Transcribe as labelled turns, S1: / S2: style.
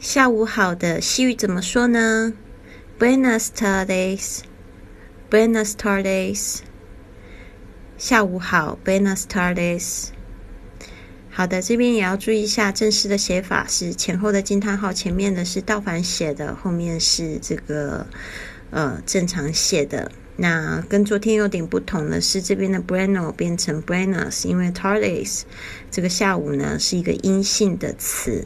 S1: 下午好的西语怎么说呢？Buenas tardes，Buenas tardes。下午好，Buenas tardes。好的，这边也要注意一下，正式的写法是前后的惊叹号，前面的是倒反写的，后面是这个呃正常写的。那跟昨天有点不同的是，这边的 Breno 变成 Buenas，因为 tardes 这个下午呢是一个阴性的词。